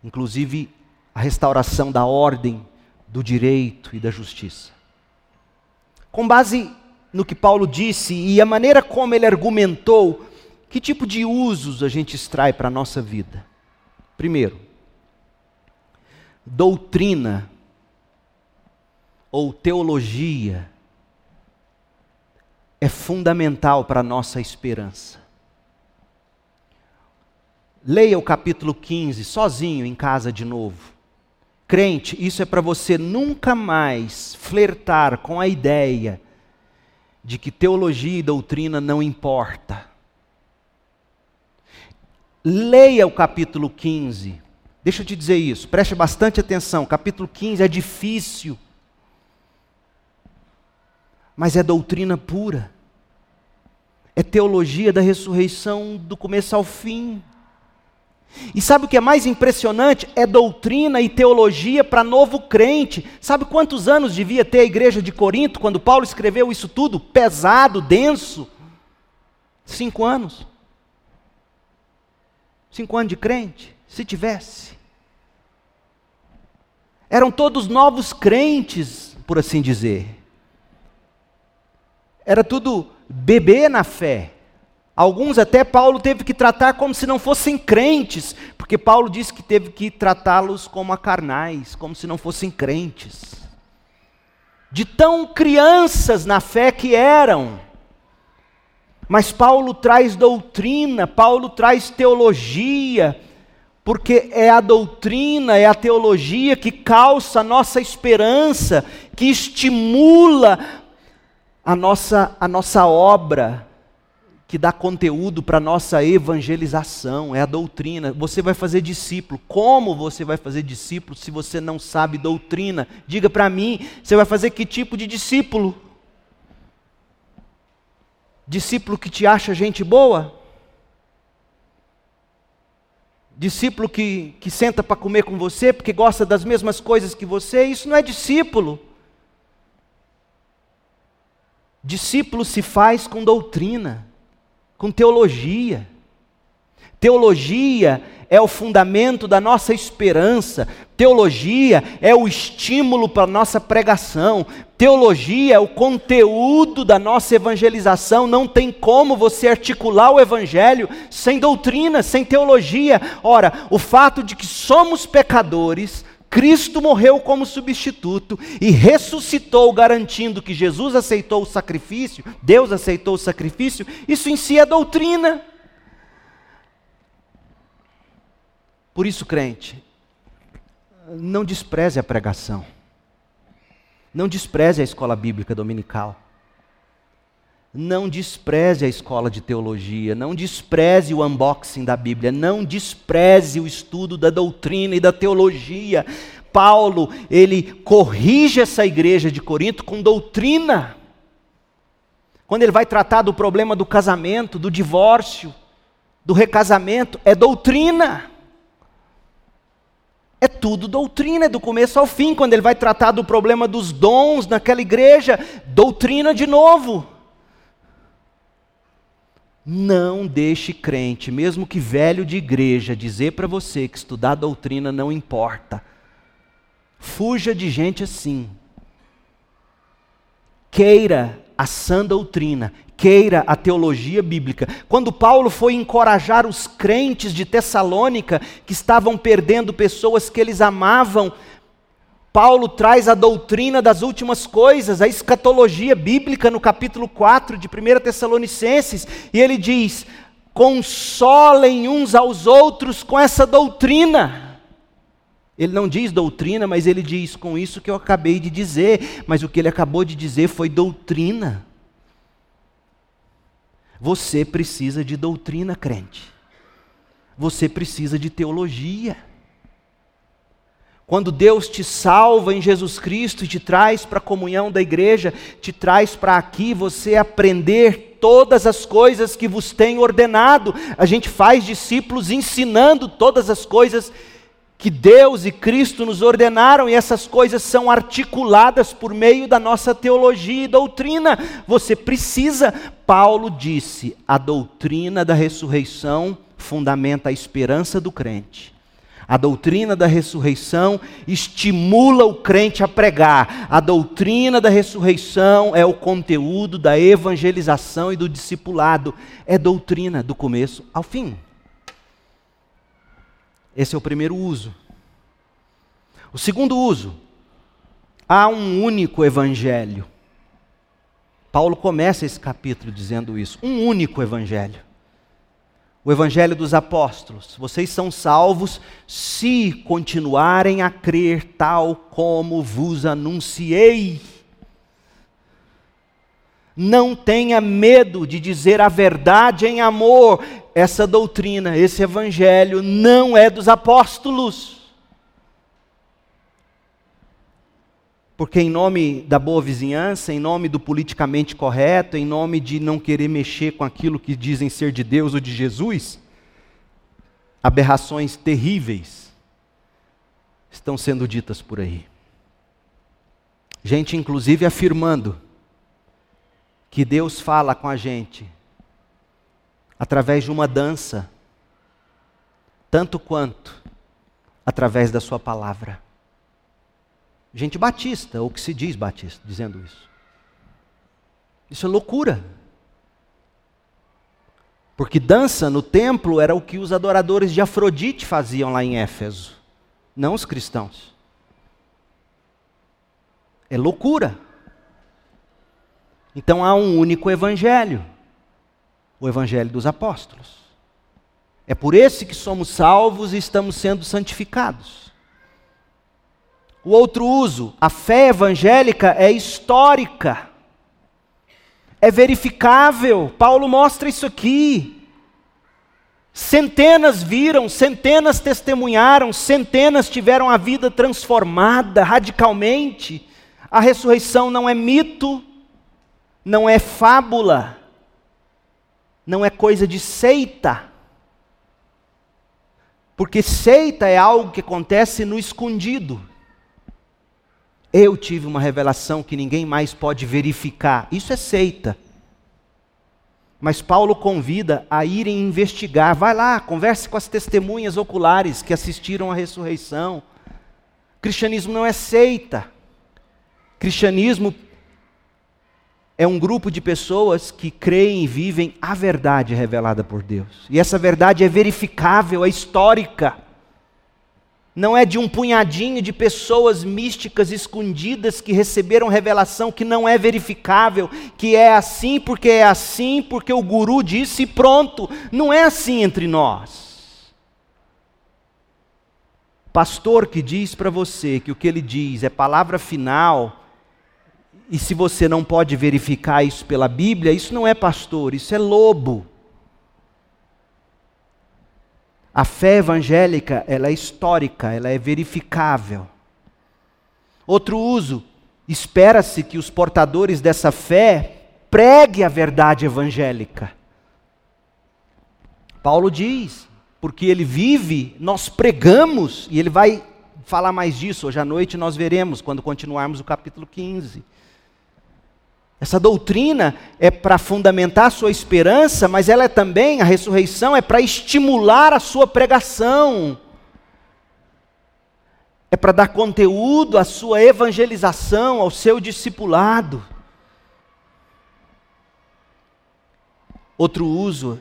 inclusive a restauração da ordem, do direito e da justiça. Com base no que Paulo disse e a maneira como ele argumentou, que tipo de usos a gente extrai para a nossa vida? Primeiro, doutrina ou teologia é fundamental para a nossa esperança. Leia o capítulo 15 sozinho em casa de novo. Crente, isso é para você nunca mais flertar com a ideia de que teologia e doutrina não importa. Leia o capítulo 15. Deixa eu te dizer isso, preste bastante atenção. Capítulo 15 é difícil, mas é doutrina pura. É teologia da ressurreição do começo ao fim. E sabe o que é mais impressionante? É doutrina e teologia para novo crente. Sabe quantos anos devia ter a igreja de Corinto quando Paulo escreveu isso tudo? Pesado, denso? Cinco anos. Cinco anos de crente, se tivesse. Eram todos novos crentes, por assim dizer. Era tudo bebê na fé. Alguns até Paulo teve que tratar como se não fossem crentes, porque Paulo disse que teve que tratá-los como a carnais, como se não fossem crentes. De tão crianças na fé que eram. Mas Paulo traz doutrina, Paulo traz teologia, porque é a doutrina, é a teologia que calça a nossa esperança, que estimula a nossa, a nossa obra que dá conteúdo para nossa evangelização, é a doutrina. Você vai fazer discípulo. Como você vai fazer discípulo se você não sabe doutrina? Diga para mim, você vai fazer que tipo de discípulo? Discípulo que te acha gente boa? Discípulo que, que senta para comer com você porque gosta das mesmas coisas que você? Isso não é discípulo. Discípulo se faz com doutrina com teologia. Teologia é o fundamento da nossa esperança, teologia é o estímulo para a nossa pregação, teologia é o conteúdo da nossa evangelização. Não tem como você articular o evangelho sem doutrina, sem teologia. Ora, o fato de que somos pecadores, Cristo morreu como substituto e ressuscitou, garantindo que Jesus aceitou o sacrifício, Deus aceitou o sacrifício, isso em si é doutrina. Por isso, crente, não despreze a pregação, não despreze a escola bíblica dominical. Não despreze a escola de teologia, não despreze o unboxing da Bíblia, não despreze o estudo da doutrina e da teologia. Paulo, ele corrige essa igreja de Corinto com doutrina. Quando ele vai tratar do problema do casamento, do divórcio, do recasamento, é doutrina. É tudo doutrina, é do começo ao fim. Quando ele vai tratar do problema dos dons naquela igreja, doutrina de novo. Não deixe crente, mesmo que velho de igreja, dizer para você que estudar doutrina não importa. Fuja de gente assim. Queira a sã doutrina, queira a teologia bíblica. Quando Paulo foi encorajar os crentes de Tessalônica, que estavam perdendo pessoas que eles amavam, Paulo traz a doutrina das últimas coisas, a escatologia bíblica no capítulo 4 de 1 Tessalonicenses, e ele diz: consolem uns aos outros com essa doutrina. Ele não diz doutrina, mas ele diz com isso que eu acabei de dizer, mas o que ele acabou de dizer foi doutrina. Você precisa de doutrina, crente. Você precisa de teologia. Quando Deus te salva em Jesus Cristo e te traz para a comunhão da igreja, te traz para aqui você aprender todas as coisas que vos tem ordenado. A gente faz discípulos ensinando todas as coisas que Deus e Cristo nos ordenaram, e essas coisas são articuladas por meio da nossa teologia e doutrina. Você precisa, Paulo disse, a doutrina da ressurreição fundamenta a esperança do crente. A doutrina da ressurreição estimula o crente a pregar. A doutrina da ressurreição é o conteúdo da evangelização e do discipulado. É doutrina do começo ao fim. Esse é o primeiro uso. O segundo uso, há um único evangelho. Paulo começa esse capítulo dizendo isso: um único evangelho. O evangelho dos apóstolos. Vocês são salvos se continuarem a crer tal como vos anunciei. Não tenha medo de dizer a verdade em amor. Essa doutrina, esse evangelho não é dos apóstolos. Porque, em nome da boa vizinhança, em nome do politicamente correto, em nome de não querer mexer com aquilo que dizem ser de Deus ou de Jesus, aberrações terríveis estão sendo ditas por aí. Gente, inclusive, afirmando que Deus fala com a gente através de uma dança, tanto quanto através da Sua palavra. Gente batista, ou que se diz batista, dizendo isso. Isso é loucura. Porque dança no templo era o que os adoradores de Afrodite faziam lá em Éfeso, não os cristãos. É loucura. Então há um único evangelho, o evangelho dos apóstolos. É por esse que somos salvos e estamos sendo santificados. O outro uso, a fé evangélica é histórica, é verificável. Paulo mostra isso aqui. Centenas viram, centenas testemunharam, centenas tiveram a vida transformada radicalmente. A ressurreição não é mito, não é fábula, não é coisa de seita. Porque seita é algo que acontece no escondido. Eu tive uma revelação que ninguém mais pode verificar. Isso é seita. Mas Paulo convida a irem investigar. Vai lá, converse com as testemunhas oculares que assistiram à ressurreição. Cristianismo não é seita. Cristianismo é um grupo de pessoas que creem e vivem a verdade revelada por Deus. E essa verdade é verificável, é histórica. Não é de um punhadinho de pessoas místicas escondidas que receberam revelação que não é verificável, que é assim porque é assim, porque o guru disse e pronto. Não é assim entre nós. Pastor que diz para você que o que ele diz é palavra final, e se você não pode verificar isso pela Bíblia, isso não é pastor, isso é lobo. A fé evangélica, ela é histórica, ela é verificável. Outro uso, espera-se que os portadores dessa fé pregue a verdade evangélica. Paulo diz, porque ele vive, nós pregamos, e ele vai falar mais disso hoje à noite, nós veremos quando continuarmos o capítulo 15. Essa doutrina é para fundamentar a sua esperança, mas ela é também, a ressurreição, é para estimular a sua pregação. É para dar conteúdo à sua evangelização, ao seu discipulado. Outro uso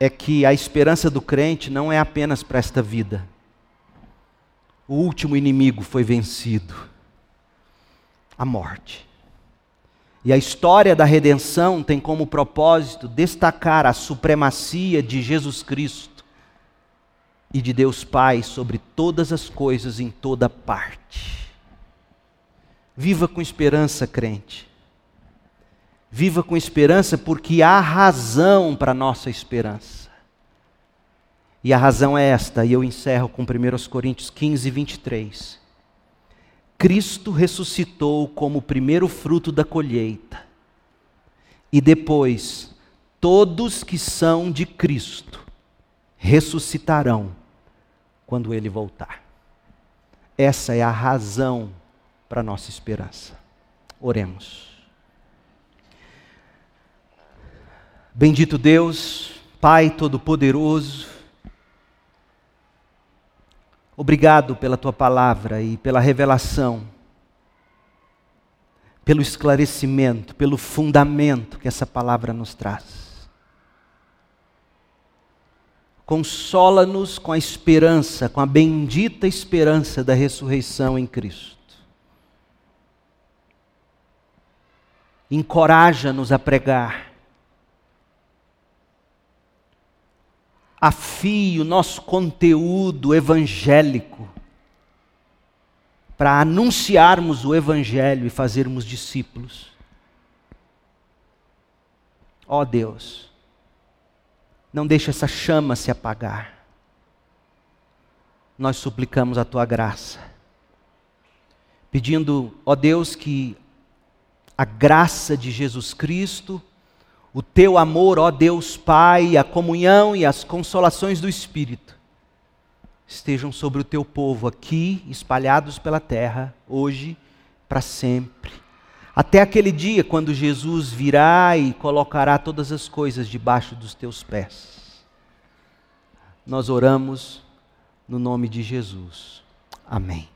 é que a esperança do crente não é apenas para esta vida. O último inimigo foi vencido a morte. E a história da redenção tem como propósito destacar a supremacia de Jesus Cristo e de Deus Pai sobre todas as coisas em toda parte. Viva com esperança, crente. Viva com esperança porque há razão para nossa esperança. E a razão é esta, e eu encerro com 1 Coríntios 15, 23. Cristo ressuscitou como o primeiro fruto da colheita. E depois, todos que são de Cristo ressuscitarão quando ele voltar. Essa é a razão para nossa esperança. Oremos. Bendito Deus, Pai Todo-Poderoso, Obrigado pela tua palavra e pela revelação, pelo esclarecimento, pelo fundamento que essa palavra nos traz. Consola-nos com a esperança, com a bendita esperança da ressurreição em Cristo. Encoraja-nos a pregar afie o nosso conteúdo evangélico para anunciarmos o Evangelho e fazermos discípulos. Ó oh Deus, não deixe essa chama se apagar. Nós suplicamos a tua graça, pedindo, ó oh Deus, que a graça de Jesus Cristo o teu amor, ó Deus Pai, a comunhão e as consolações do Espírito estejam sobre o teu povo aqui, espalhados pela terra, hoje, para sempre. Até aquele dia quando Jesus virá e colocará todas as coisas debaixo dos teus pés. Nós oramos no nome de Jesus. Amém.